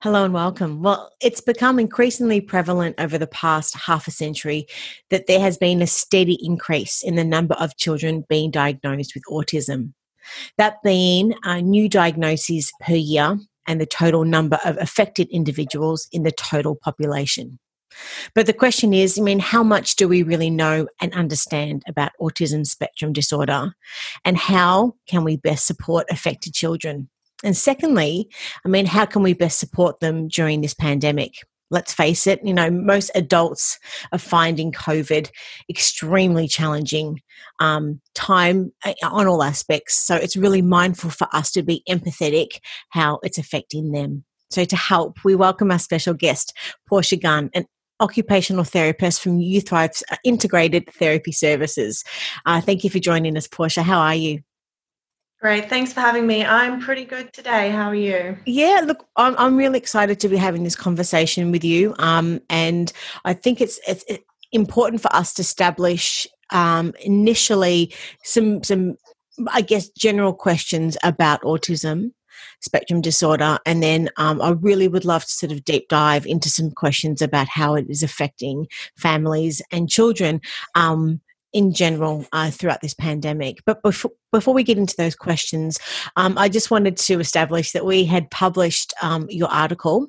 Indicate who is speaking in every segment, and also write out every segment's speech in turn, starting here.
Speaker 1: Hello and welcome. Well, it's become increasingly prevalent over the past half a century that there has been a steady increase in the number of children being diagnosed with autism. That being uh, new diagnoses per year and the total number of affected individuals in the total population. But the question is I mean, how much do we really know and understand about autism spectrum disorder? And how can we best support affected children? And secondly, I mean, how can we best support them during this pandemic? Let's face it, you know, most adults are finding COVID extremely challenging um, time uh, on all aspects. So it's really mindful for us to be empathetic how it's affecting them. So to help, we welcome our special guest, Portia Gunn, an occupational therapist from Youth Thrive's uh, Integrated Therapy Services. Uh, thank you for joining us, Portia. How are you?
Speaker 2: Great. Thanks for having me. I'm pretty good today. How are you?
Speaker 1: Yeah, look, I'm, I'm really excited to be having this conversation with you. Um, and I think it's, it's important for us to establish um, initially some, some, I guess, general questions about autism spectrum disorder. And then um, I really would love to sort of deep dive into some questions about how it is affecting families and children. Um, in general uh, throughout this pandemic. But before, before we get into those questions, um, I just wanted to establish that we had published um, your article.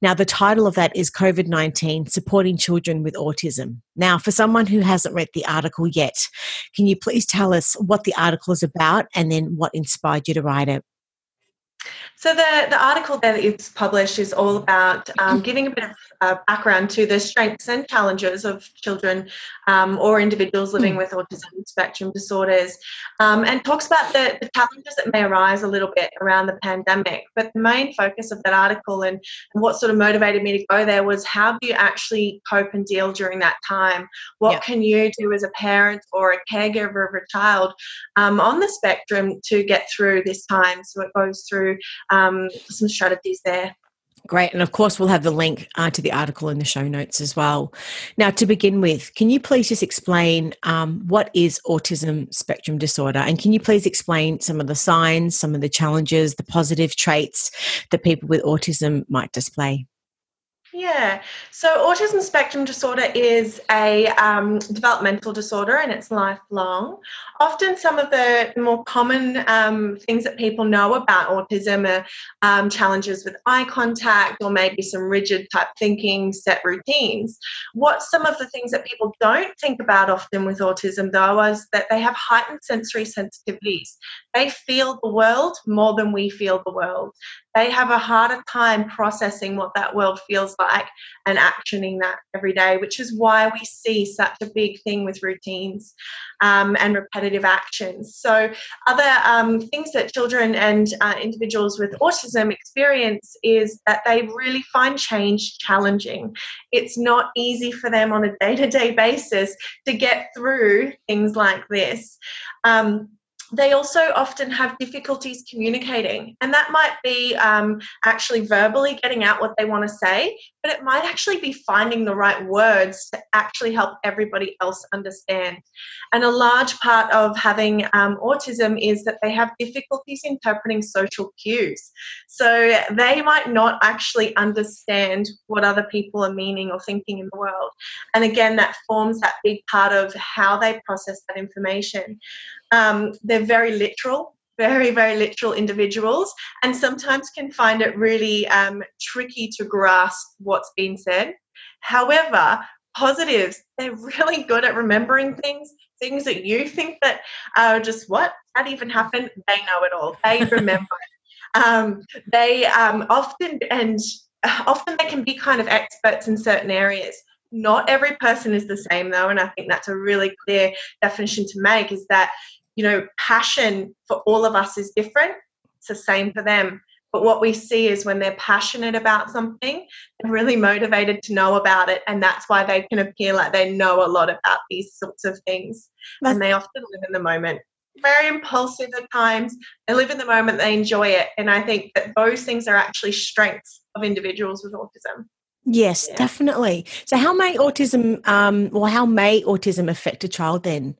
Speaker 1: Now, the title of that is COVID 19 Supporting Children with Autism. Now, for someone who hasn't read the article yet, can you please tell us what the article is about and then what inspired you to write it?
Speaker 2: So the, the article that it's published is all about um, giving a bit of uh, background to the strengths and challenges of children um, or individuals living hmm. with autism spectrum disorders um, and talks about the, the, challenges that may arise a little bit around the pandemic. But the main focus of that article and, and what sort of motivated me to go there was how do you actually cope and deal during that time? What yeah. can you do as a parent or a caregiver of a child um, on the spectrum to get through this time? So it goes through um, some strategies there.
Speaker 1: Great. And of course, we'll have the link uh, to the article in the show notes as well. Now, to begin with, can you please just explain um, what is autism spectrum disorder? And can you please explain some of the signs, some of the challenges, the positive traits that people with autism might display?
Speaker 2: Yeah, so autism spectrum disorder is a um, developmental disorder and it's lifelong. Often, some of the more common um, things that people know about autism are um, challenges with eye contact or maybe some rigid type thinking, set routines. What some of the things that people don't think about often with autism, though, is that they have heightened sensory sensitivities. They feel the world more than we feel the world they have a harder time processing what that world feels like and actioning that every day, which is why we see such a big thing with routines um, and repetitive actions. So, other um, things that children and uh, individuals with autism experience is that they really find change challenging. It's not easy for them on a day to day basis to get through things like this. Um, they also often have difficulties communicating, and that might be um, actually verbally getting out what they want to say, but it might actually be finding the right words to actually help everybody else understand. And a large part of having um, autism is that they have difficulties interpreting social cues. So they might not actually understand what other people are meaning or thinking in the world. And again, that forms that big part of how they process that information. Um, they're very literal, very, very literal individuals, and sometimes can find it really um, tricky to grasp what's been said. However, positives, they're really good at remembering things, things that you think that are just what that even happened. They know it all. They remember. Um, they um, often and often they can be kind of experts in certain areas. Not every person is the same though, and I think that's a really clear definition to make. Is that you know, passion for all of us is different. It's the same for them. But what we see is when they're passionate about something, they're really motivated to know about it. And that's why they can appear like they know a lot about these sorts of things. That's- and they often live in the moment. Very impulsive at times. They live in the moment, they enjoy it. And I think that those things are actually strengths of individuals with autism.
Speaker 1: Yes, yeah. definitely. So, how may autism, um, or how may autism affect a child then?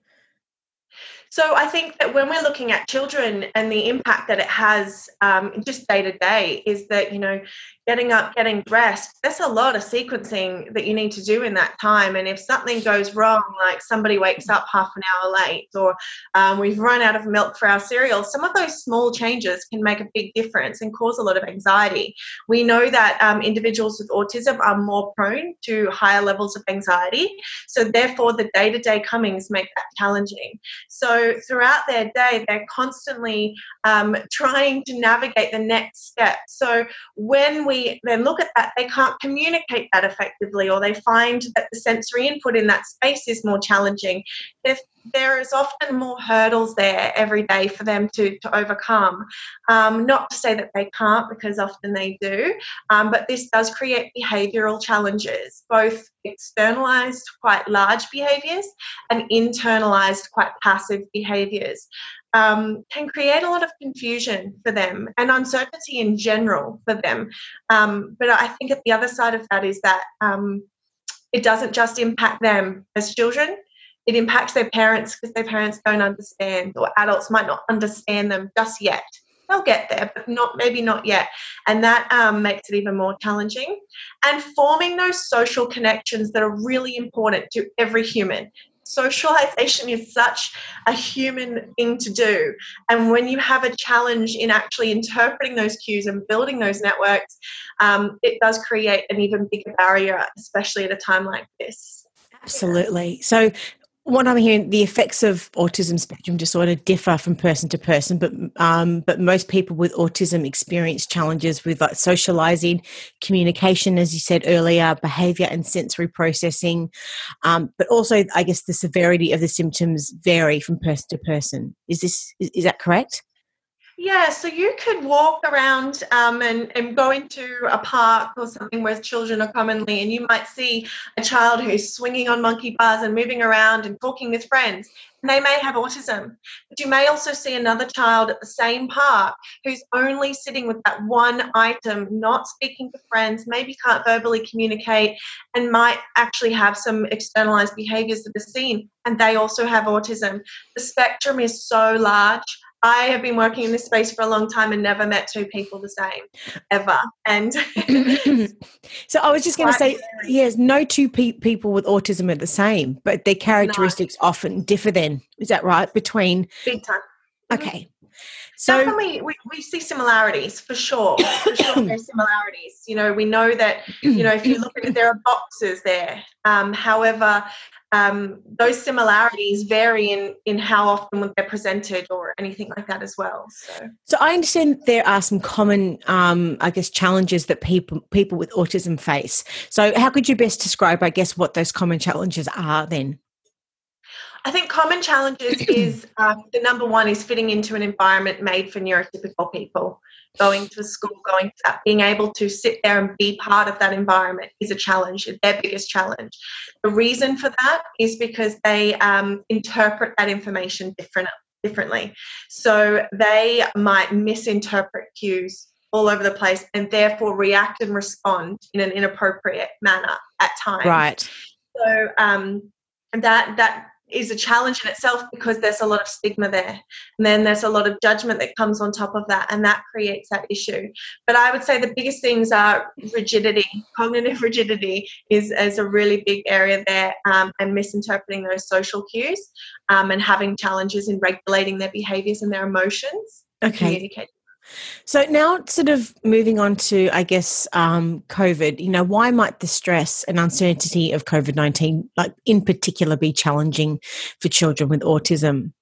Speaker 2: So I think that when we're looking at children and the impact that it has um, just day to day is that, you know, getting up, getting dressed, there's a lot of sequencing that you need to do in that time. And if something goes wrong, like somebody wakes up half an hour late or um, we've run out of milk for our cereal, some of those small changes can make a big difference and cause a lot of anxiety. We know that um, individuals with autism are more prone to higher levels of anxiety. So, therefore, the day to day comings make that challenging. So, throughout their day, they're constantly um, trying to navigate the next step. So, when we then look at that, they can't communicate that effectively, or they find that the sensory input in that space is more challenging. There is often more hurdles there every day for them to, to overcome. Um, not to say that they can't, because often they do, um, but this does create behavioural challenges, both externalised, quite large behaviours, and internalised, quite passive behaviours um, can create a lot of confusion for them and uncertainty in general for them. Um, but I think at the other side of that is that um, it doesn't just impact them as children, it impacts their parents because their parents don't understand, or adults might not understand them just yet. They'll get there, but not maybe not yet, and that um, makes it even more challenging. And forming those social connections that are really important to every human socialization is such a human thing to do. And when you have a challenge in actually interpreting those cues and building those networks, um, it does create an even bigger barrier, especially at a time like this.
Speaker 1: Absolutely. So, what I'm hearing, the effects of autism spectrum disorder differ from person to person, but um, but most people with autism experience challenges with like socializing, communication, as you said earlier, behavior and sensory processing, um, but also I guess the severity of the symptoms vary from person to person. Is this is, is that correct?
Speaker 2: Yeah, so you could walk around um, and, and go into a park or something where children are commonly, and you might see a child who's swinging on monkey bars and moving around and talking with friends. And they may have autism. But you may also see another child at the same park who's only sitting with that one item, not speaking to friends, maybe can't verbally communicate, and might actually have some externalized behaviors that are seen. And they also have autism. The spectrum is so large. I have been working in this space for a long time and never met two people the same ever. And
Speaker 1: so I was just going to say, yes, no two pe- people with autism are the same, but their characteristics no. often differ. Then is that right? Between
Speaker 2: big time.
Speaker 1: Mm-hmm. Okay.
Speaker 2: So definitely, we, we see similarities for sure. For sure, there's similarities. You know, we know that. You know, if you look at it, there are boxes there. Um, however, um, those similarities vary in in how often they're presented or anything like that as well. So,
Speaker 1: so I understand there are some common, um, I guess, challenges that people people with autism face. So, how could you best describe, I guess, what those common challenges are then?
Speaker 2: I think common challenges is uh, the number one is fitting into an environment made for neurotypical people. Going to a school, going to, being able to sit there and be part of that environment is a challenge, their biggest challenge. The reason for that is because they um, interpret that information different, differently. So they might misinterpret cues all over the place and therefore react and respond in an inappropriate manner at times.
Speaker 1: Right.
Speaker 2: So um, that that is a challenge in itself because there's a lot of stigma there. And then there's a lot of judgment that comes on top of that, and that creates that issue. But I would say the biggest things are rigidity. Cognitive rigidity is, is a really big area there, um, and misinterpreting those social cues um, and having challenges in regulating their behaviors and their emotions.
Speaker 1: Okay. So now, sort of moving on to, I guess, um, COVID. You know, why might the stress and uncertainty of COVID nineteen, like in particular, be challenging for children with autism?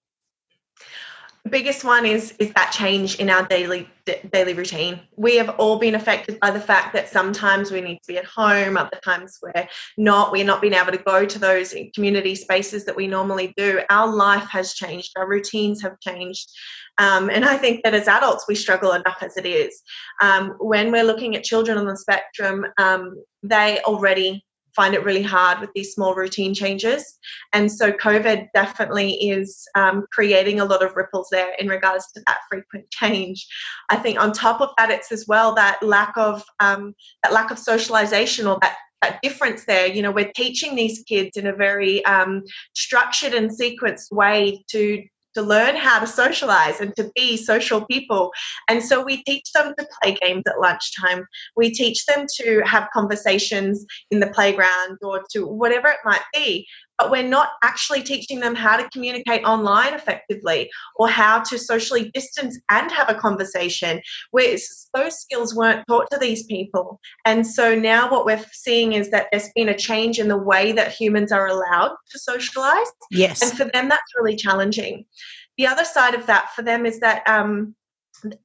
Speaker 2: Biggest one is is that change in our daily daily routine. We have all been affected by the fact that sometimes we need to be at home, other times we're not. We're not being able to go to those community spaces that we normally do. Our life has changed. Our routines have changed. Um, and I think that as adults, we struggle enough as it is. Um, when we're looking at children on the spectrum, um, they already find it really hard with these small routine changes. And so COVID definitely is um, creating a lot of ripples there in regards to that frequent change. I think on top of that, it's as well that lack of um, that lack of socialization or that that difference there. You know, we're teaching these kids in a very um, structured and sequenced way to to learn how to socialize and to be social people. And so we teach them to play games at lunchtime. We teach them to have conversations in the playground or to whatever it might be. But we're not actually teaching them how to communicate online effectively or how to socially distance and have a conversation. Where those skills weren't taught to these people. And so now what we're seeing is that there's been a change in the way that humans are allowed to socialize.
Speaker 1: Yes.
Speaker 2: And for them, that's really challenging. The other side of that for them is that, um,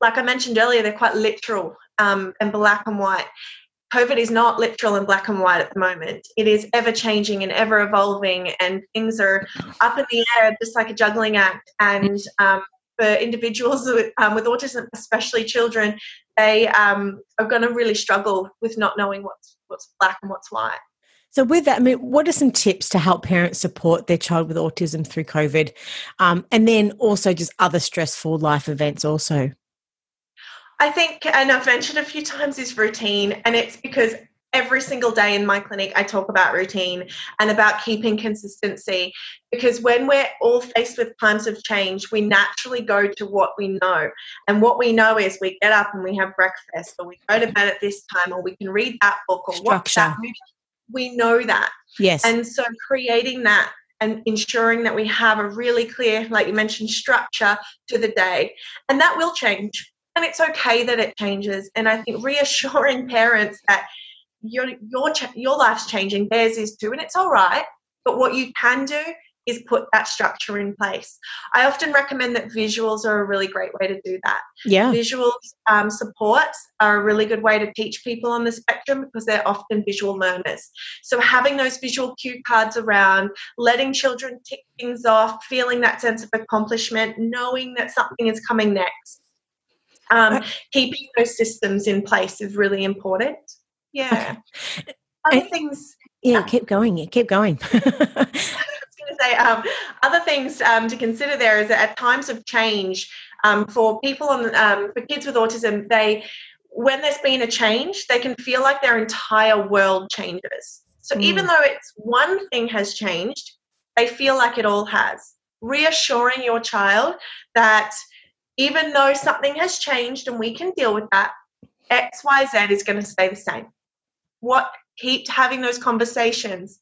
Speaker 2: like I mentioned earlier, they're quite literal um, and black and white. COVID is not literal and black and white at the moment. It is ever changing and ever evolving, and things are up in the air, just like a juggling act. And um, for individuals with, um, with autism, especially children, they um, are going to really struggle with not knowing what's what's black and what's white.
Speaker 1: So, with that, I mean, what are some tips to help parents support their child with autism through COVID, um, and then also just other stressful life events, also?
Speaker 2: I think, and I've mentioned a few times, is routine, and it's because every single day in my clinic I talk about routine and about keeping consistency because when we're all faced with times of change we naturally go to what we know and what we know is we get up and we have breakfast or we go to bed at this time or we can read that book or
Speaker 1: Structure.
Speaker 2: watch that movie we know that.
Speaker 1: Yes.
Speaker 2: And so creating that and ensuring that we have a really clear, like you mentioned, structure to the day. And that will change. And it's okay that it changes. And I think reassuring parents that your your your life's changing, theirs is too, and it's all right. But what you can do is put that structure in place. I often recommend that visuals are a really great way to do that.
Speaker 1: Yeah.
Speaker 2: Visuals um, supports are a really good way to teach people on the spectrum because they're often visual learners. So having those visual cue cards around, letting children tick things off, feeling that sense of accomplishment, knowing that something is coming next. Um, keeping those systems in place is really important. Yeah. Other things.
Speaker 1: Yeah, keep going. Yeah, keep going.
Speaker 2: I was going to say um, other things um, to consider there is that at times of change um, for people on um, for kids with autism, they when there's been a change, they can feel like their entire world changes. So mm. even though it's one thing has changed, they feel like it all has. Reassuring your child that even though something has changed and we can deal with that, X, Y, Z is going to stay the same. What keep having those conversations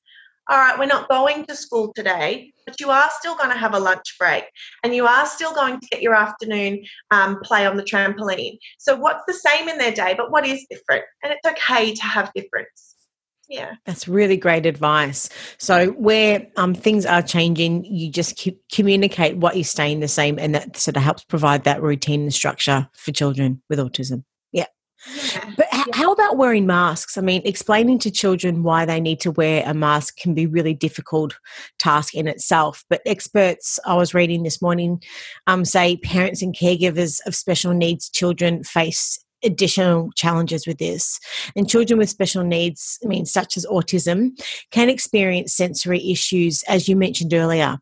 Speaker 2: all right, we're not going to school today, but you are still going to have a lunch break and you are still going to get your afternoon um, play on the trampoline. So, what's the same in their day, but what is different? And it's okay to have difference. Yeah.
Speaker 1: That's really great advice. So, where um, things are changing, you just keep, communicate what is staying the same, and that sort of helps provide that routine and structure for children with autism. Yeah. But h- how about wearing masks? I mean, explaining to children why they need to wear a mask can be really difficult task in itself. But experts I was reading this morning um, say parents and caregivers of special needs children face additional challenges with this. And children with special needs, I mean, such as autism, can experience sensory issues, as you mentioned earlier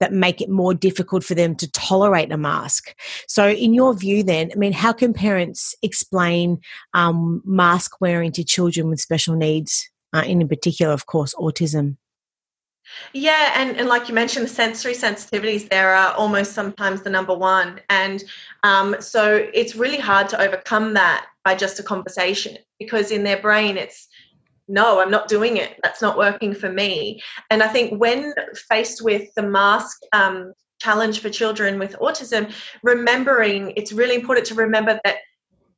Speaker 1: that make it more difficult for them to tolerate a mask. So, in your view, then, I mean, how can parents explain um, mask wearing to children with special needs, uh, in particular, of course, autism?
Speaker 2: Yeah, and, and like you mentioned, the sensory sensitivities there are almost sometimes the number one. And um, so it's really hard to overcome that by just a conversation because in their brain it's no, I'm not doing it. That's not working for me. And I think when faced with the mask um, challenge for children with autism, remembering it's really important to remember that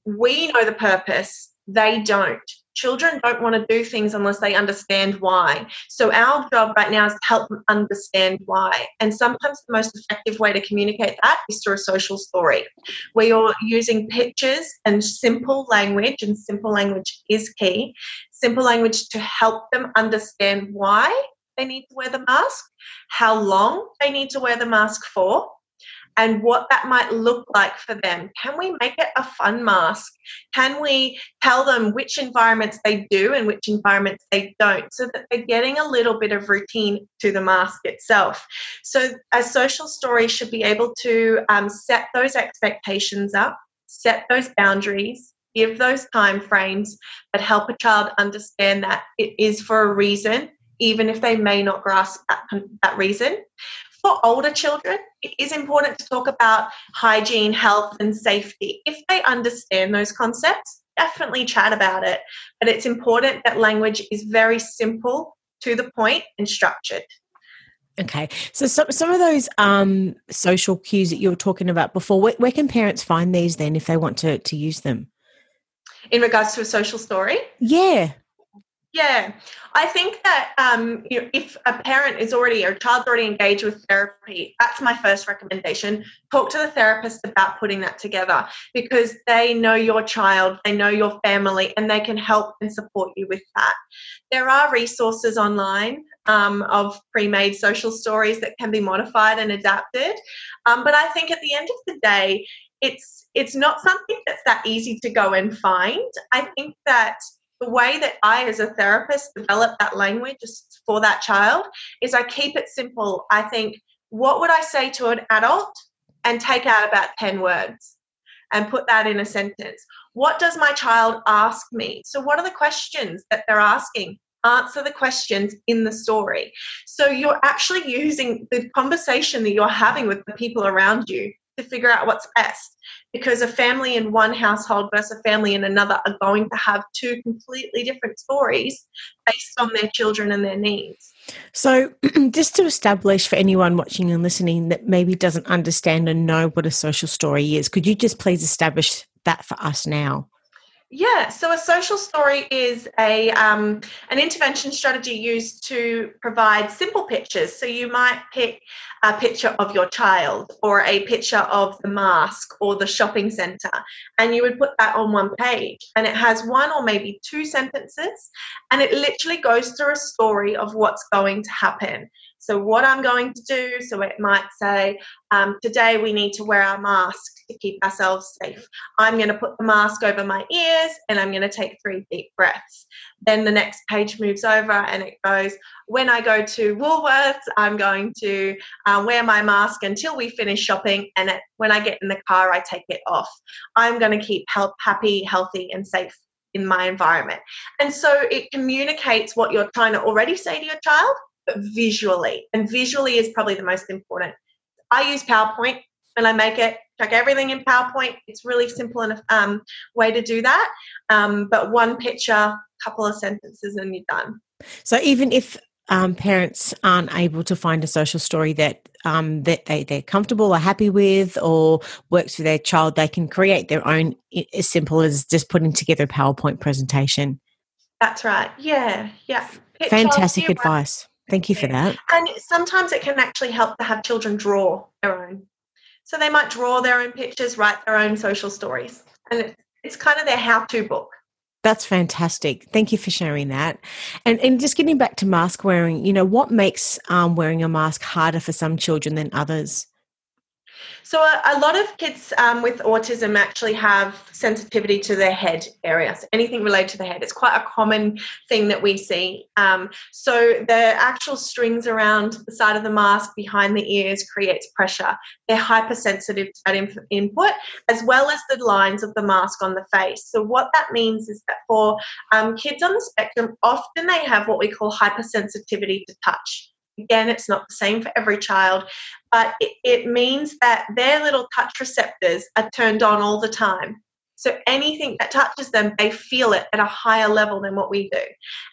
Speaker 2: we know the purpose, they don't. Children don't want to do things unless they understand why. So our job right now is to help them understand why. And sometimes the most effective way to communicate that is through a social story, where you're using pictures and simple language, and simple language is key. Simple language to help them understand why they need to wear the mask, how long they need to wear the mask for, and what that might look like for them. Can we make it a fun mask? Can we tell them which environments they do and which environments they don't so that they're getting a little bit of routine to the mask itself? So, a social story should be able to um, set those expectations up, set those boundaries. Give those time frames, but help a child understand that it is for a reason even if they may not grasp that, that reason for older children, it is important to talk about hygiene, health, and safety. If they understand those concepts, definitely chat about it. But it's important that language is very simple, to the point, and structured.
Speaker 1: Okay, so some some of those um, social cues that you were talking about before, where, where can parents find these then if they want to to use them?
Speaker 2: In regards to a social story?
Speaker 1: Yeah.
Speaker 2: Yeah, I think that um, you know, if a parent is already or a child's already engaged with therapy, that's my first recommendation. Talk to the therapist about putting that together because they know your child, they know your family, and they can help and support you with that. There are resources online um, of pre-made social stories that can be modified and adapted, um, but I think at the end of the day, it's it's not something that's that easy to go and find. I think that the way that I, as a therapist, develop that language for that child is I keep it simple. I think, what would I say to an adult and take out about 10 words and put that in a sentence? What does my child ask me? So, what are the questions that they're asking? Answer the questions in the story. So, you're actually using the conversation that you're having with the people around you to figure out what's best because a family in one household versus a family in another are going to have two completely different stories based on their children and their needs.
Speaker 1: So, just to establish for anyone watching and listening that maybe doesn't understand and know what a social story is, could you just please establish that for us now?
Speaker 2: Yeah, so a social story is a um, an intervention strategy used to provide simple pictures. So you might pick a picture of your child or a picture of the mask or the shopping centre, and you would put that on one page. And it has one or maybe two sentences, and it literally goes through a story of what's going to happen. So, what I'm going to do, so it might say, um, today we need to wear our mask to keep ourselves safe. I'm going to put the mask over my ears and I'm going to take three deep breaths. Then the next page moves over and it goes, when I go to Woolworths, I'm going to uh, wear my mask until we finish shopping. And it, when I get in the car, I take it off. I'm going to keep help, happy, healthy, and safe in my environment. And so it communicates what you're trying to already say to your child but visually. And visually is probably the most important. I use PowerPoint and I make it, check everything in PowerPoint. It's really simple and um, way to do that. Um, but one picture, couple of sentences, and you're done.
Speaker 1: So even if um, parents aren't able to find a social story that um, that they they're comfortable or happy with or works for their child, they can create their own as simple as just putting together a PowerPoint presentation.
Speaker 2: That's right. Yeah, yeah.
Speaker 1: Fantastic advice. Thank you for that.
Speaker 2: And sometimes it can actually help to have children draw their own. So they might draw their own pictures, write their own social stories. And it's kind of their how to book.
Speaker 1: That's fantastic. Thank you for sharing that. And and just getting back to mask wearing, you know, what makes um, wearing a mask harder for some children than others?
Speaker 2: So, a, a lot of kids um, with autism actually have sensitivity to their head areas, anything related to the head. It's quite a common thing that we see. Um, so, the actual strings around the side of the mask behind the ears creates pressure. They're hypersensitive to that inf- input, as well as the lines of the mask on the face. So, what that means is that for um, kids on the spectrum, often they have what we call hypersensitivity to touch. Again, it's not the same for every child, but it, it means that their little touch receptors are turned on all the time. So anything that touches them, they feel it at a higher level than what we do.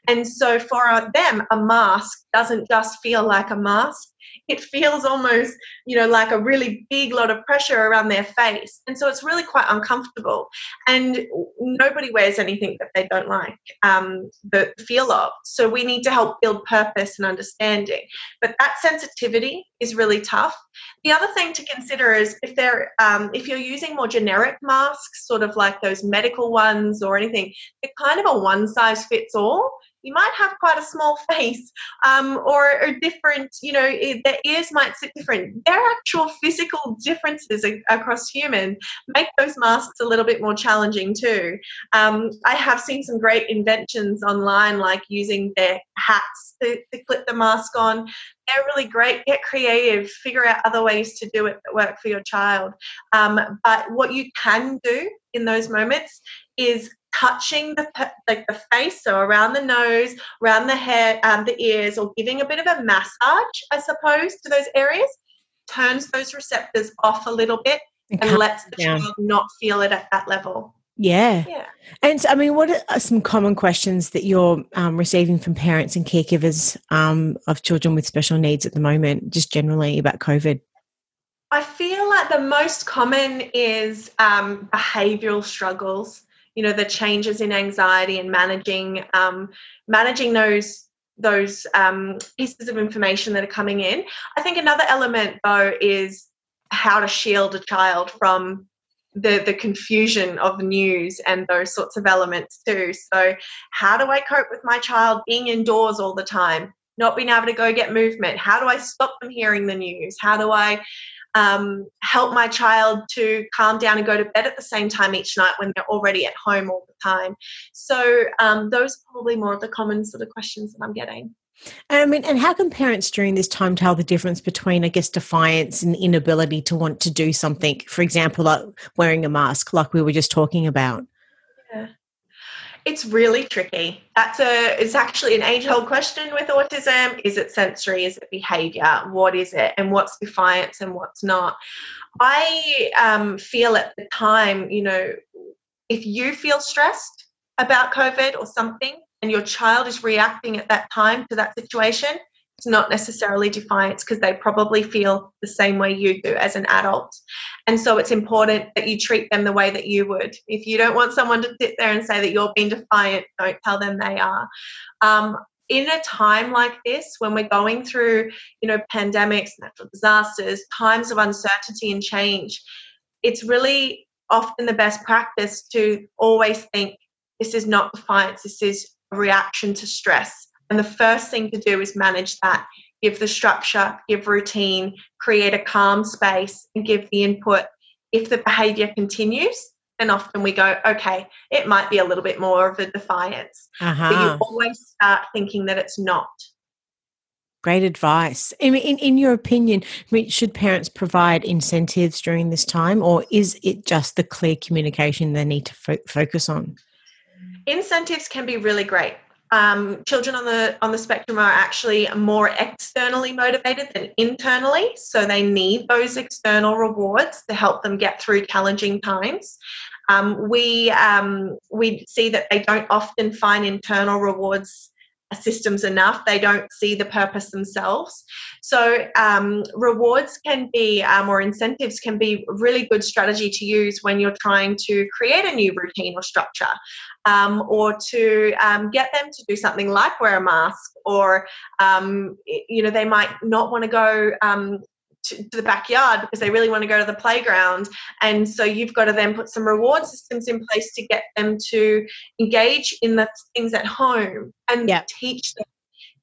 Speaker 2: And so for them, a mask doesn't just feel like a mask, it feels almost, you know, like a really big lot of pressure around their face. And so it's really quite uncomfortable. And nobody wears anything that they don't like um, the feel of. So we need to help build purpose and understanding. But that sensitivity is really tough. The other thing to consider is if they're um, if you're using more generic masks, sort of like those medical ones or anything, they're kind of a one size fits all you might have quite a small face um, or, or, different, you know, the ears might sit different. Their actual physical differences across humans make those masks a little bit more challenging too. Um, I have seen some great inventions online, like using their hats to, to clip the mask on. They're really great. Get creative, figure out other ways to do it that work for your child. Um, but what you can do in those moments is touching the like the face, so around the nose, around the head, um, the ears, or giving a bit of a massage, I suppose, to those areas, turns those receptors off a little bit and, and lets the down. child not feel it at that level.
Speaker 1: Yeah. Yeah. And so, I mean, what are some common questions that you're um, receiving from parents and caregivers um, of children with special needs at the moment, just generally about COVID?
Speaker 2: I feel like the most common is um, behavioral struggles you know the changes in anxiety and managing um, managing those those um, pieces of information that are coming in. I think another element though is how to shield a child from the the confusion of news and those sorts of elements too. So how do i cope with my child being indoors all the time not being able to go get movement? How do i stop them hearing the news? How do i um, help my child to calm down and go to bed at the same time each night when they're already at home all the time. So um, those are probably more of the common sort of questions that I'm getting.
Speaker 1: I mean, and how can parents during this time tell the difference between, I guess, defiance and inability to want to do something? For example, like wearing a mask, like we were just talking about.
Speaker 2: Yeah. It's really tricky. That's a it's actually an age-old question with autism. Is it sensory? Is it behavior? What is it? And what's defiance and what's not? I um, feel at the time, you know, if you feel stressed about COVID or something, and your child is reacting at that time to that situation, it's not necessarily defiance because they probably feel the same way you do as an adult. And so it's important that you treat them the way that you would. If you don't want someone to sit there and say that you're being defiant, don't tell them they are. Um, in a time like this when we're going through you know pandemics natural disasters times of uncertainty and change it's really often the best practice to always think this is not defiance this is a reaction to stress and the first thing to do is manage that. Give the structure, give routine, create a calm space, and give the input. If the behavior continues, then often we go, okay, it might be a little bit more of a defiance. Uh-huh. But you always start thinking that it's not.
Speaker 1: Great advice. In, in, in your opinion, should parents provide incentives during this time, or is it just the clear communication they need to fo- focus on?
Speaker 2: Incentives can be really great um, children on the on the spectrum are actually more externally motivated than internally so they need those external rewards to help them get through challenging times. Um, we um, we see that they don't often find internal rewards systems enough. They don't see the purpose themselves. So, um, rewards can be, um, or incentives can be really good strategy to use when you're trying to create a new routine or structure, um, or to um, get them to do something like wear a mask, or um, you know they might not want to go um, to, the backyard because they really want to go to the playground. And so you've got to then put some reward systems in place to get them to engage in the things at home and teach them.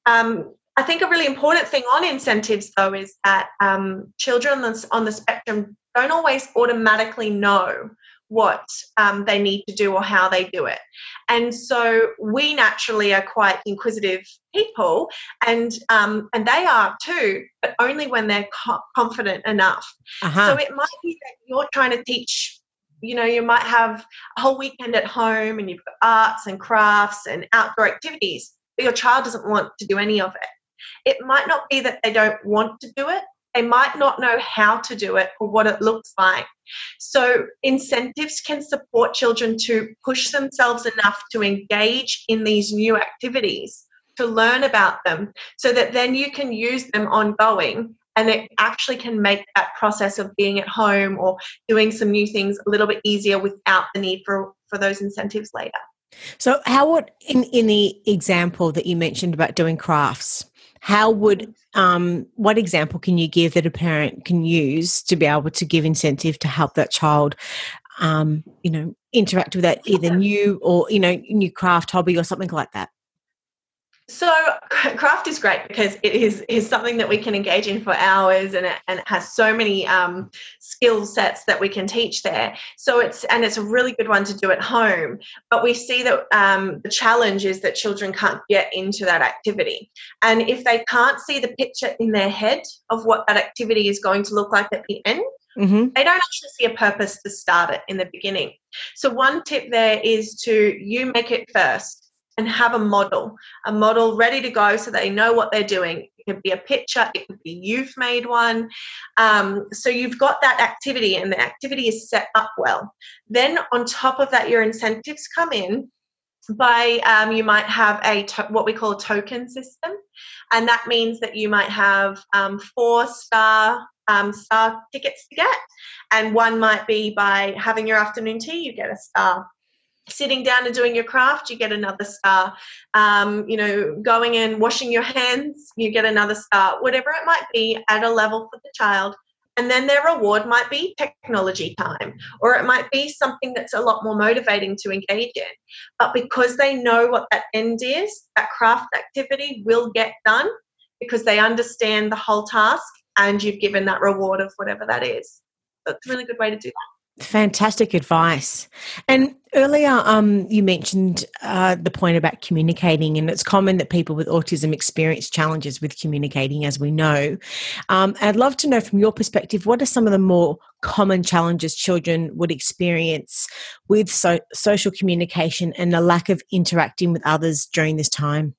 Speaker 2: Um, I think a really important thing on incentives, though, is that um, children on the spectrum don't always automatically know what um, they need to do or how they do it. And so we naturally are quite inquisitive people, and um, and they are too, but only when they're co- confident enough. Uh-huh. So it might be that you're trying to teach. You know, you might have a whole weekend at home, and you've got arts and crafts and outdoor activities, but your child doesn't want to do any of it. It might not be that they don't want to do it, they might not know how to do it or what it looks like. So, incentives can support children to push themselves enough to engage in these new activities, to learn about them, so that then you can use them ongoing and it actually can make that process of being at home or doing some new things a little bit easier without the need for for those incentives later
Speaker 1: so how would in in the example that you mentioned about doing crafts how would um, what example can you give that a parent can use to be able to give incentive to help that child um, you know interact with that either new or you know new craft hobby or something like that
Speaker 2: so craft is great because it is is something that we can engage in for hours, and it, and it has so many um, skill sets that we can teach there. So it's and it's a really good one to do at home. But we see that um, the challenge is that children can't get into that activity, and if they can't see the picture in their head of what that activity is going to look like at the end, Mm-hmm. They don't actually see a purpose to start it in the beginning. So, one tip there is to you make it first and have a model, a model ready to go so they know what they're doing. It could be a picture, it could be you've made one. Um, so you've got that activity and the activity is set up well. Then on top of that, your incentives come in by um, you might have a to- what we call a token system and that means that you might have um, four star um, star tickets to get and one might be by having your afternoon tea you get a star sitting down and doing your craft, you get another star. Um, you know, going and washing your hands, you get another star. Whatever it might be at a level for the child. And then their reward might be technology time, or it might be something that's a lot more motivating to engage in. But because they know what that end is, that craft activity will get done because they understand the whole task and you've given that reward of whatever that is. It's a really good way to do that.
Speaker 1: Fantastic advice. And earlier, um, you mentioned uh, the point about communicating, and it's common that people with autism experience challenges with communicating, as we know. Um, I'd love to know from your perspective what are some of the more common challenges children would experience with so- social communication and the lack of interacting with others during this time?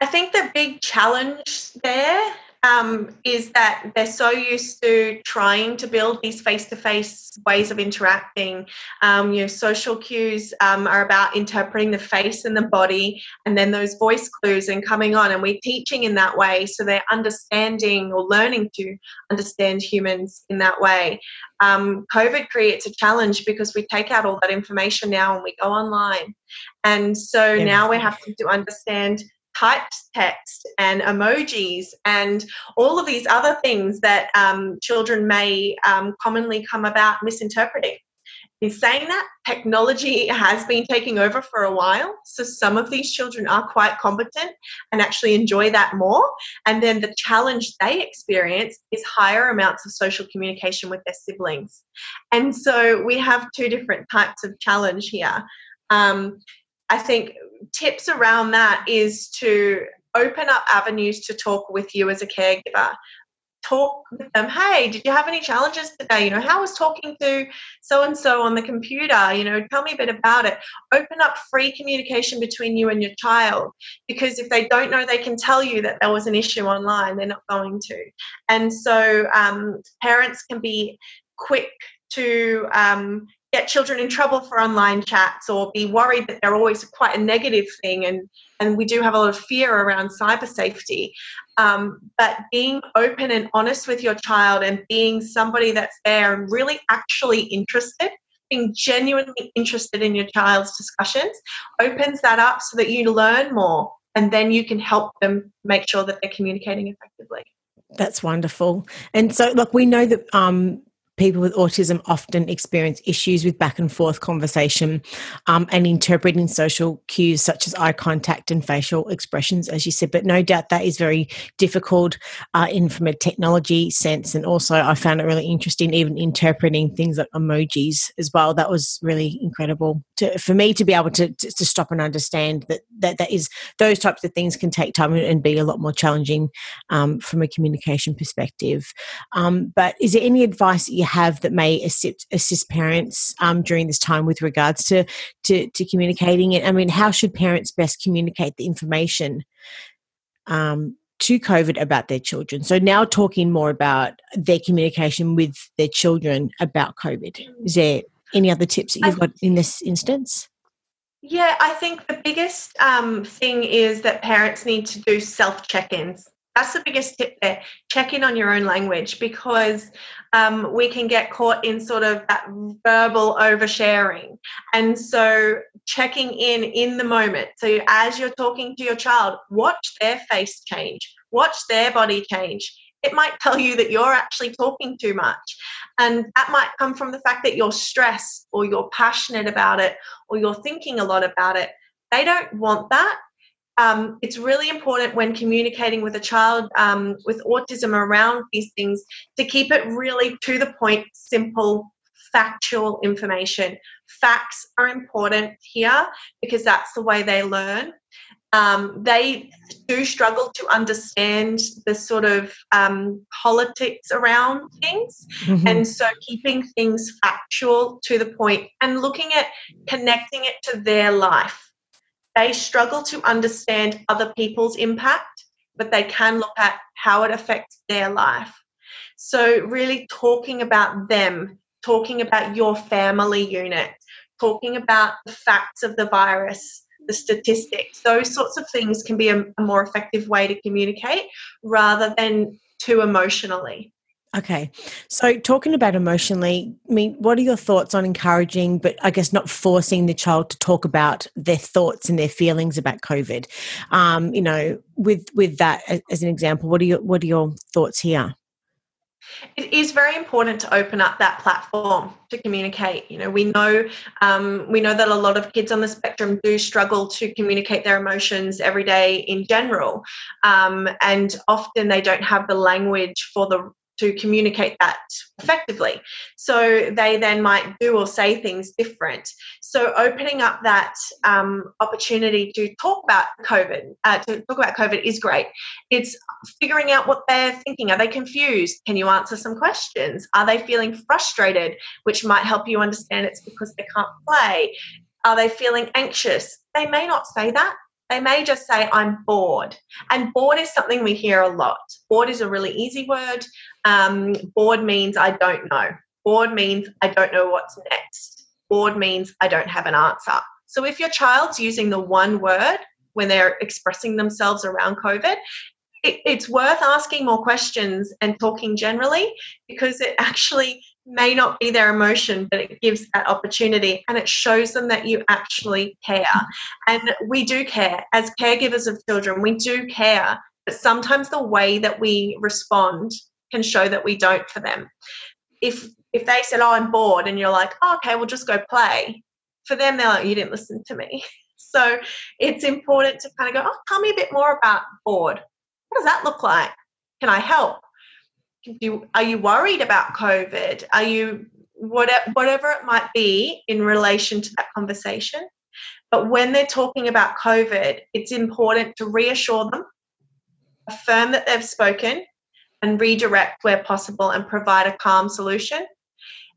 Speaker 2: I think the big challenge there um, is that they're so used to trying to build these face-to-face ways of interacting. Um, you know, social cues um, are about interpreting the face and the body, and then those voice clues and coming on, and we're teaching in that way, so they're understanding or learning to understand humans in that way. Um, COVID creates a challenge because we take out all that information now and we go online, and so now we're having to understand typed text and emojis and all of these other things that um, children may um, commonly come about misinterpreting. In saying that, technology has been taking over for a while. So some of these children are quite competent and actually enjoy that more. And then the challenge they experience is higher amounts of social communication with their siblings. And so we have two different types of challenge here. Um, I think tips around that is to open up avenues to talk with you as a caregiver. Talk with them hey did you have any challenges today? You know how was talking to so and so on the computer? You know tell me a bit about it. Open up free communication between you and your child because if they don't know they can tell you that there was an issue online. They're not going to. And so um, parents can be quick to um, get children in trouble for online chats or be worried that they're always quite a negative thing and and we do have a lot of fear around cyber safety. Um, but being open and honest with your child and being somebody that's there and really actually interested being genuinely interested in your child's discussions opens that up so that you learn more and then you can help them make sure that they're communicating effectively.
Speaker 1: That's wonderful. And so look we know that um, people with autism often experience issues with back and forth conversation um, and interpreting social cues such as eye contact and facial expressions, as you said. But no doubt that is very difficult uh, in from a technology sense. And also, I found it really interesting, even interpreting things like emojis as well. That was really incredible to, for me to be able to, to, to stop and understand that, that that is those types of things can take time and be a lot more challenging um, from a communication perspective. Um, but is there any advice that you have that may assist, assist parents um, during this time with regards to, to, to communicating it? I mean, how should parents best communicate the information um, to COVID about their children? So now talking more about their communication with their children about COVID. Is there any other tips that you've got in this instance?
Speaker 2: Yeah, I think the biggest um, thing is that parents need to do self check ins That's the biggest tip there. Check in on your own language because um, we can get caught in sort of that verbal oversharing. And so, checking in in the moment. So, as you're talking to your child, watch their face change, watch their body change. It might tell you that you're actually talking too much. And that might come from the fact that you're stressed or you're passionate about it or you're thinking a lot about it. They don't want that um, it's really important when communicating with a child um, with autism around these things to keep it really to the point, simple, factual information. Facts are important here because that's the way they learn. Um, they do struggle to understand the sort of um, politics around things. Mm-hmm. And so keeping things factual to the point and looking at connecting it to their life they struggle to understand other people's impact, but they can look at how it affects their life. So, really talking about them, talking about your family unit, talking about the facts of the virus, the statistics, those sorts of things can be a, a more effective way to communicate rather than too emotionally.
Speaker 1: Okay. So, talking about emotionally, I mean, what are your thoughts on encouraging, but I guess not forcing the child to talk about their thoughts and their feelings about COVID? Um, you know, with with that as an example, what are your what are your thoughts here?
Speaker 2: It is very important to open up that platform to communicate. You know, we know um, we know that a lot of kids on the spectrum do struggle to communicate their emotions every day in general, um, and often they don't have the language for the to communicate that effectively. So they then might do or say things different. So opening up that um, opportunity to talk about COVID, uh, to talk about COVID is great. It's figuring out what they're thinking. Are they confused? Can you answer some questions? Are they feeling frustrated, which might help you understand it's because they can't play? Are they feeling anxious? They may not say that. They may just say, I'm bored. And bored is something we hear a lot. Bored is a really easy word. Um, bored means I don't know. Bored means I don't know what's next. Bored means I don't have an answer. So if your child's using the one word when they're expressing themselves around COVID, it, it's worth asking more questions and talking generally because it actually may not be their emotion, but it gives that opportunity and it shows them that you actually care. And we do care. As caregivers of children, we do care. But sometimes the way that we respond can show that we don't for them. If if they said, Oh, I'm bored, and you're like, oh, okay, we'll just go play, for them, they're like, You didn't listen to me. So it's important to kind of go, Oh, tell me a bit more about bored. What does that look like? Can I help? you, are you worried about COVID? Are you whatever, whatever it might be in relation to that conversation? But when they're talking about COVID, it's important to reassure them, affirm that they've spoken, and redirect where possible and provide a calm solution.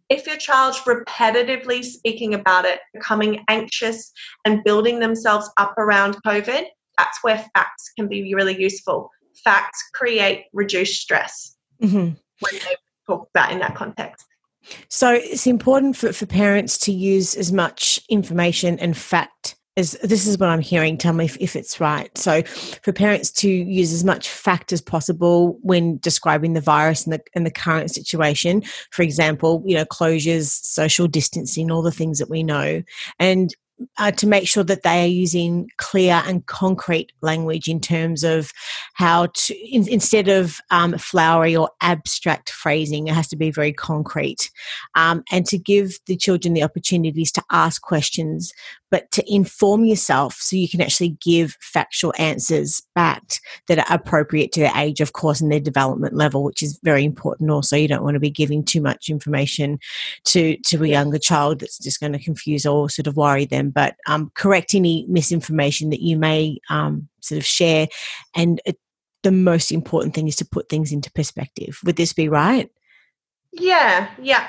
Speaker 2: If your child's repetitively speaking about it, becoming anxious, and building themselves up around COVID, that's where facts can be really useful. Facts create reduced stress mm-hmm. when they talk about in that context.
Speaker 1: So it's important for, for parents to use as much information and fact as this is what I'm hearing. Tell me if, if it's right. So, for parents to use as much fact as possible when describing the virus and the, and the current situation, for example, you know, closures, social distancing, all the things that we know, and uh, to make sure that they are using clear and concrete language in terms of how to, in, instead of um, flowery or abstract phrasing, it has to be very concrete. Um, and to give the children the opportunities to ask questions, but to inform yourself so you can actually give factual answers back that are appropriate to their age, of course, and their development level, which is very important also. You don't want to be giving too much information to, to a younger child that's just going to confuse or sort of worry them, but um, correct any misinformation that you may um, sort of share. And it, the most important thing is to put things into perspective. Would this be right?
Speaker 2: Yeah, yeah.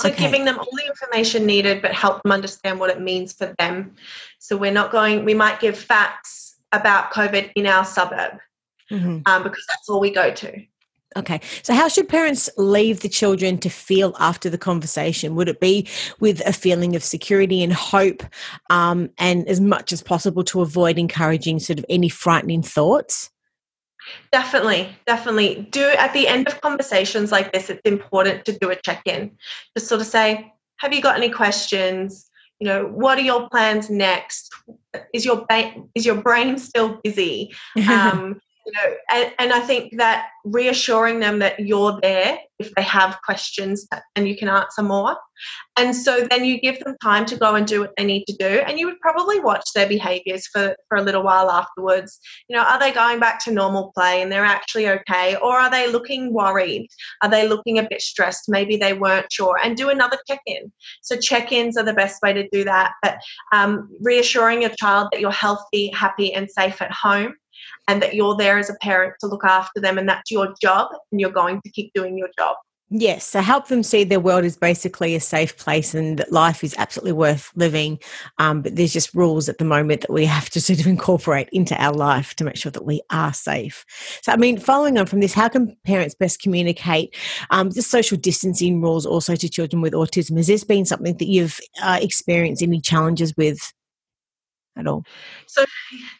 Speaker 2: So okay. giving them all the information needed, but help them understand what it means for them. So we're not going. We might give facts about COVID in our suburb mm-hmm. um, because that's all we go to.
Speaker 1: Okay. So, how should parents leave the children to feel after the conversation? Would it be with a feeling of security and hope, um, and as much as possible to avoid encouraging sort of any frightening thoughts?
Speaker 2: Definitely, definitely. Do at the end of conversations like this, it's important to do a check in. Just sort of say, have you got any questions? You know, what are your plans next? Is your ba- is your brain still busy? Um, you know, and, and I think that reassuring them that you're there if they have questions and you can answer more. And so then you give them time to go and do what they need to do. And you would probably watch their behaviors for, for a little while afterwards. You know, are they going back to normal play and they're actually okay? Or are they looking worried? Are they looking a bit stressed? Maybe they weren't sure. And do another check in. So check ins are the best way to do that. But um, reassuring your child that you're healthy, happy, and safe at home and that you're there as a parent to look after them and that's your job and you're going to keep doing your job.
Speaker 1: Yes, so help them see their world is basically a safe place and that life is absolutely worth living. Um, but there's just rules at the moment that we have to sort of incorporate into our life to make sure that we are safe. So, I mean, following on from this, how can parents best communicate um, the social distancing rules also to children with autism? Has this been something that you've uh, experienced any challenges with at all?
Speaker 2: So,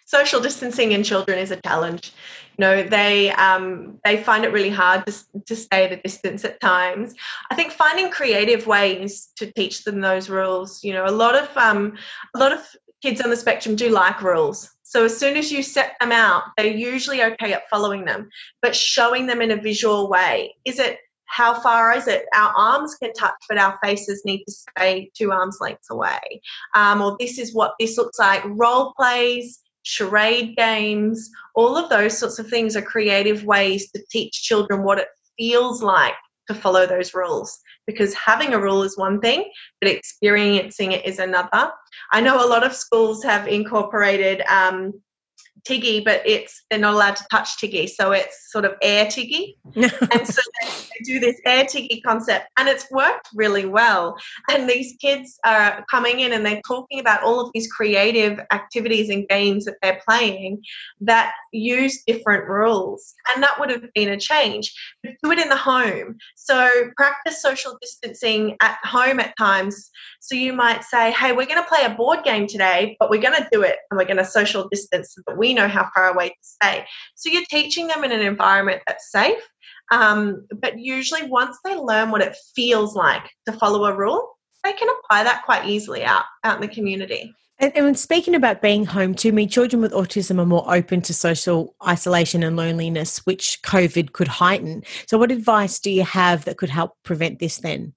Speaker 2: social distancing in children is a challenge. You know, they um, they find it really hard to, to stay at a distance at times. I think finding creative ways to teach them those rules. You know, a lot of um, a lot of kids on the spectrum do like rules. So as soon as you set them out, they're usually okay at following them. But showing them in a visual way is it how far is it? Our arms can touch, but our faces need to stay two arms lengths away. Um, or this is what this looks like. Role plays, charade games, all of those sorts of things are creative ways to teach children what it feels like to follow those rules. Because having a rule is one thing, but experiencing it is another. I know a lot of schools have incorporated um, Tiggy, but it's they're not allowed to touch Tiggy, so it's sort of air Tiggy, and so they, they, do this air Tiggy concept, and it's worked really well. And these kids are coming in and they're talking about all of these creative activities and games that they're playing that use different rules, and that would have been a change. But do it in the home, so practice social distancing at home at times. So you might say, "Hey, we're going to play a board game today, but we're going to do it, and we're going to social distance so that we know how far away to stay. So you're teaching them in an environment that's safe. Um, but usually, once they learn what it feels like to follow a rule, they can apply that quite easily out, out in the community.
Speaker 1: And, and, speaking about being home, to me, children with autism are more open to social isolation and loneliness, which COVID could heighten. So, what advice do you have that could help prevent this then?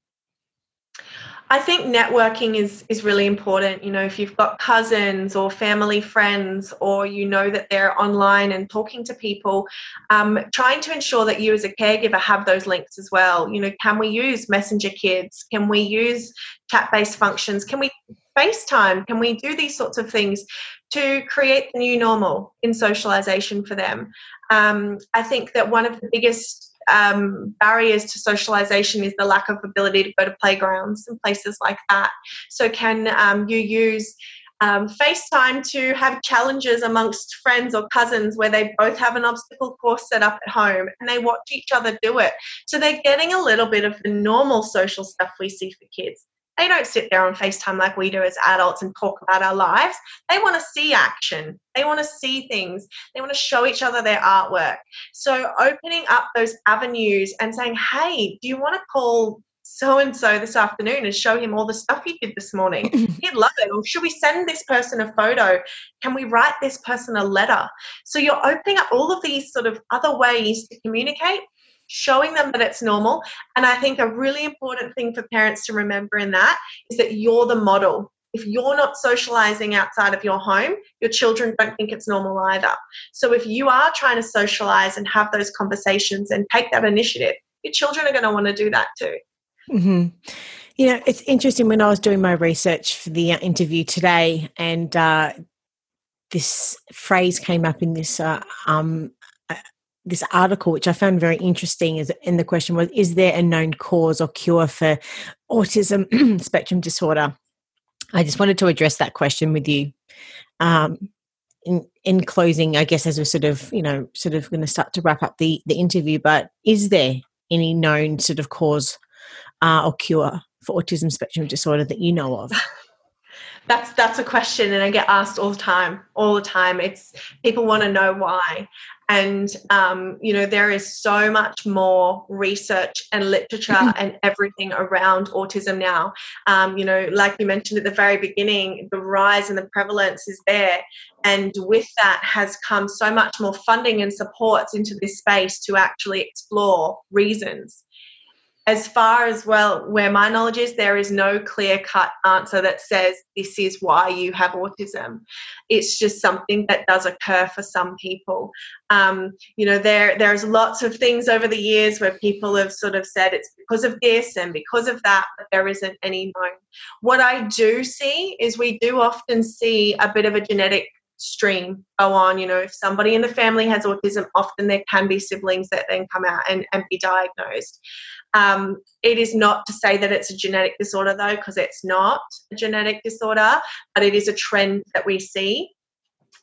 Speaker 2: I think networking is is really important. You know, if you've got cousins or family friends, or you know that they're online and talking to people, um, trying to ensure that you as a caregiver have those links as well. You know, can we use Messenger Kids? Can we use chat based functions? Can we FaceTime? Can we do these sorts of things to create the new normal in socialization for them? Um, I think that one of the biggest um, barriers to socialization is the lack of ability to go to playgrounds and places like that. So, can um, you use um, FaceTime to have challenges amongst friends or cousins where they both have an obstacle course set up at home and they watch each other do it? So, they're getting a little bit of the normal social stuff we see for kids. They don't sit there on FaceTime like we do as adults and talk about our lives. They want to see action. They want to see things. They want to show each other their artwork. So opening up those avenues and saying, hey, do you want to call so and so this afternoon and show him all the stuff you did this morning. He'd love it. Or should we send this person a photo? Can we write this person a letter? So you're opening up all of these sort of other ways to communicate showing them that it's normal. And I think a really important thing for parents to remember in that is that you're the model. If you're not socializing outside of your home, your children don't think it's normal either. So if you are trying to socialize and have those conversations and take that initiative, your children are going to want to do that too.
Speaker 1: Mm-hmm. You know, it's interesting when I was doing my research for the uh, interview today, and uh, this phrase came up in this uh, um, this article, which I found very interesting, is and the question was: Is there a known cause or cure for autism spectrum disorder? I just wanted to address that question with you. Um, in, in closing, I guess as we're sort of you know sort of going to start to wrap up the the interview, but is there any known sort of cause uh, or cure for autism spectrum disorder that you know of?
Speaker 2: that's that's a question and i get asked all the time all the time it's people want to know why And, um, you know, there is so much more research and literature and everything around autism now. Um, you know, like you mentioned at the very beginning, the rise and the prevalence is there. And with that has come so much more funding and supports into this space to actually explore reasons as far as well where my knowledge is there is no clear cut answer that says this is why you have autism. It's just something that does occur for some people. Um, you know there there's lots of things over the years where people have sort of said it's because of this and because of that but there isn't any known. What i do see is we do often see a bit of a genetic stream go on. You know, if somebody in the family has autism, often there can be siblings that then come out and, and be diagnosed. Um, it is not to say that it's a genetic disorder, though, because it's not a genetic disorder, but it is a trend that we see.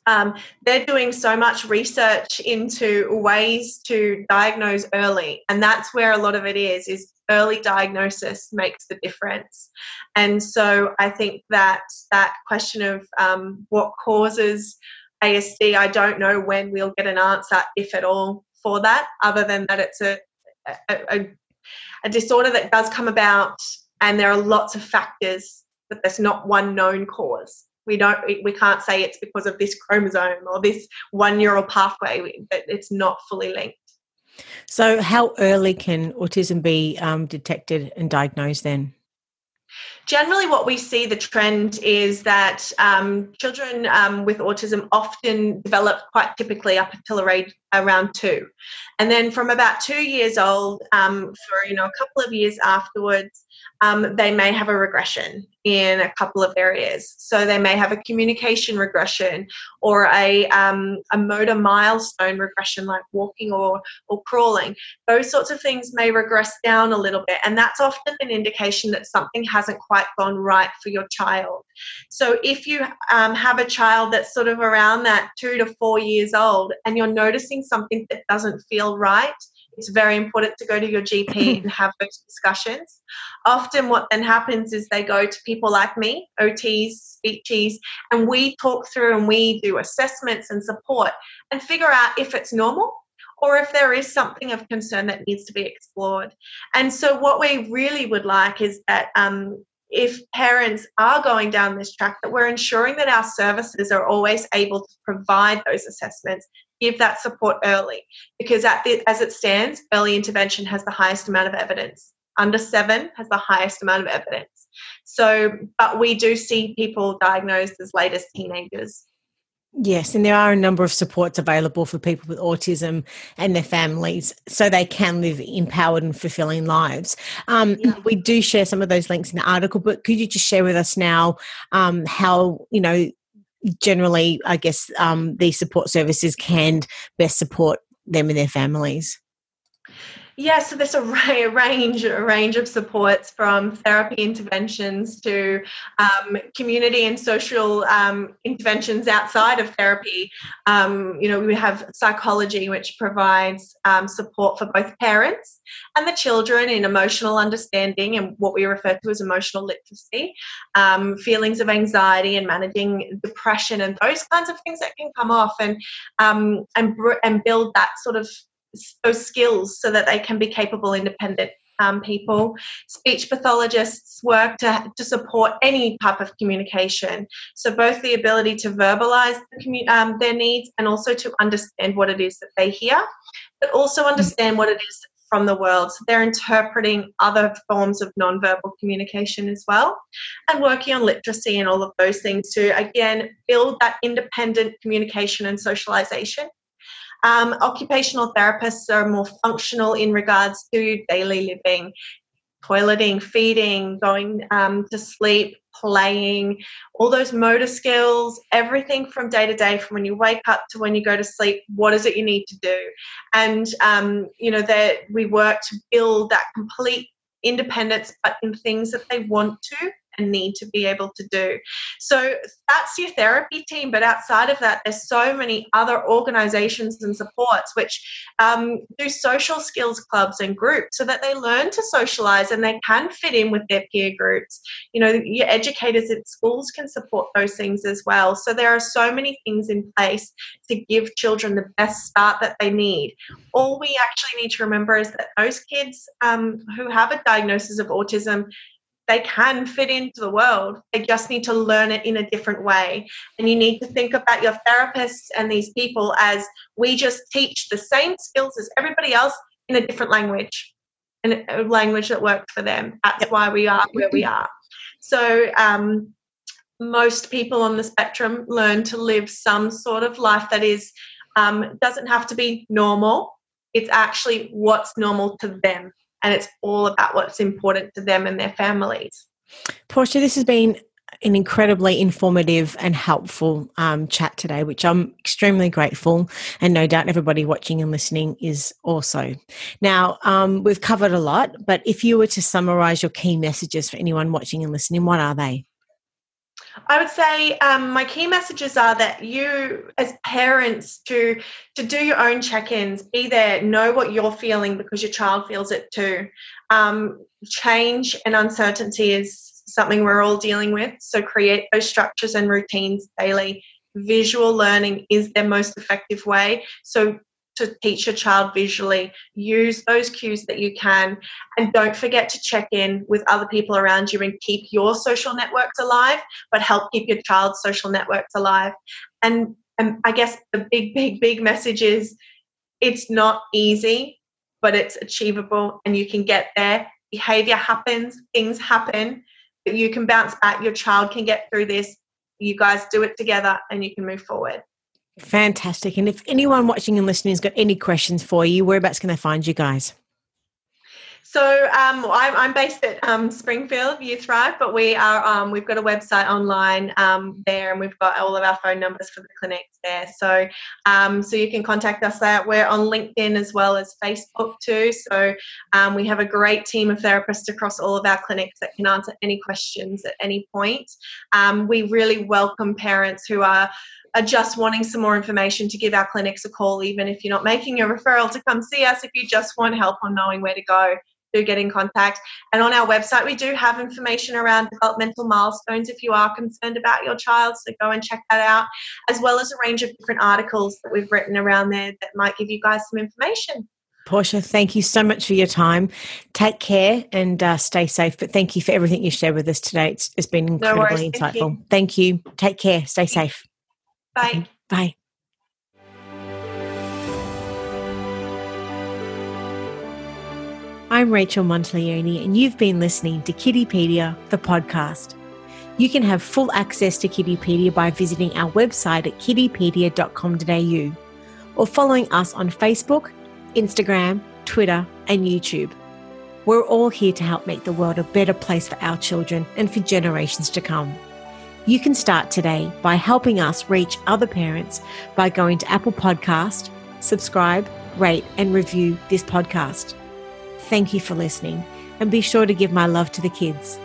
Speaker 2: Um, they're doing so much research into ways to diagnose early, and that's where a lot of it is. Is early diagnosis makes the difference, and so I think that that question of um, what causes ASD, I don't know when we'll get an answer, if at all, for that. Other than that, it's a, a, a a disorder that does come about and there are lots of factors but there's not one known cause we don't we can't say it's because of this chromosome or this one neural pathway but it's not fully linked.
Speaker 1: So how early can autism be um, detected and diagnosed then
Speaker 2: generally what we see the trend is that um, children um, with autism often develop quite typically up until around two and then from about two years old um, for you know a couple of years afterwards um, they may have a regression in a couple of areas. So they may have a communication regression or a, um, a motor milestone regression, like walking or, or crawling. Those sorts of things may regress down a little bit, and that's often an indication that something hasn't quite gone right for your child. So if you um, have a child that's sort of around that two to four years old and you're noticing something that doesn't feel right, it's very important to go to your GP and have those discussions. Often, what then happens is they go to people like me, OTs, speechies, and we talk through and we do assessments and support and figure out if it's normal or if there is something of concern that needs to be explored. And so, what we really would like is that um, if parents are going down this track, that we're ensuring that our services are always able to provide those assessments give that support early because the, as it stands, early intervention has the highest amount of evidence. Under seven has the highest amount of evidence. So, but we do see people diagnosed as late as teenagers.
Speaker 1: Yes, and there are a number of supports available for people with autism and their families so they can live empowered and fulfilling lives. Um, yeah. We do share some of those links in the article, but could you just share with us now um, how, you know, generally, I guess um, these support services can best support them and their families.
Speaker 2: Yeah, so there's a, a range, a range of supports from therapy interventions to um, community and social um, interventions outside of therapy. Um, you know, we have psychology, which provides um, support for both parents and the children in emotional understanding and what we refer to as emotional literacy, um, feelings of anxiety and managing depression and those kinds of things that can come off and um, and and build that sort of those skills so that they can be capable, independent um, people. Speech pathologists work to, to support any type of communication. So, both the ability to verbalize the um, their needs and also to understand what it is that they hear, but also understand what it is from the world. So, they're interpreting other forms of nonverbal communication as well and working on literacy and all of those things to, again, build that independent communication and socialization um, occupational therapists are more functional in regards to daily living, toileting, feeding, going um, to sleep, playing, all those motor skills, everything from day to day, from when you wake up to when you go to sleep. What is it you need to do? And um, you know that we work to build that complete independence, but in things that they want to and need to be able to do. So that's your therapy team. But outside of that, there's so many other organizations and supports which um, do social skills clubs and groups so that they learn to socialize and they can fit in with their peer groups. You know, your educators at schools can support those things as well. So there are so many things in place to give children the best start that they need. All we actually need to remember is that those kids um, who have a diagnosis of autism they can fit into the world. They just need to learn it in a different way. And you need to think about your therapists and these people as we just teach the same skills as everybody else in a different language, in a language that works for them. That's why we are where we are. So, um, most people on the spectrum learn to live some sort of life that is um, doesn't have to be normal. It's actually what's normal to them and it's all about what's important to them and their families.
Speaker 1: Portia, this has been an incredibly informative and helpful um, chat today, which I'm extremely grateful, and no doubt everybody watching and listening is also. Now, um, we've covered a lot, but if you were to summarize your key messages for anyone watching and listening, what are they?
Speaker 2: I would say um, my key messages are that you, as parents, to to do your own check-ins, be there, know what you're feeling because your child feels it too. Um, change and uncertainty is something we're all dealing with, so create those structures and routines daily. Visual learning is their most effective way. So to teach your child visually. Use those cues that you can. And don't forget to check in with other people around you and keep your social networks alive, but help keep your child's social networks alive. And, and I guess the big, big, big message is it's not easy, but it's achievable and you can get there. Behavior happens, things happen, but you can bounce back. Your child can get through this. You guys do it together and you can move forward.
Speaker 1: Fantastic. And if anyone watching and listening has got any questions for you, whereabouts can they find you guys?
Speaker 2: So um, I'm, I'm, based at um, Springfield Youth Thrive, but we are um, we've got a website online um, there, and we've got all of our phone numbers for the clinics there. So um, so you can contact us there. We're on LinkedIn as well as Facebook too. So um, we have a great team of therapists across all of our clinics that can answer any questions at any point. we really welcome parents who are are just wanting some more information to give our clinics a call, even if you're not making a referral to come see us, if you just want help on knowing where to go, do get in contact. And on our website, we do have information around developmental milestones if you are concerned about your child. So go and check that out, as well as a range of different articles that we've written around there that might give you guys some information.
Speaker 1: Portia, thank you so much for your time. Take care and uh, stay safe. But thank you for everything you shared with us today. It's, it's been incredibly no insightful. Thank you. thank you. Take care. Stay safe.
Speaker 2: Bye.
Speaker 1: Bye. I'm Rachel Monteleone, and you've been listening to Kiddipedia, the podcast. You can have full access to Kiddipedia by visiting our website at kiddipedia.com.au or following us on Facebook, Instagram, Twitter, and YouTube. We're all here to help make the world a better place for our children and for generations to come. You can start today by helping us reach other parents by going to Apple Podcast, subscribe, rate, and review this podcast. Thank you for listening, and be sure to give my love to the kids.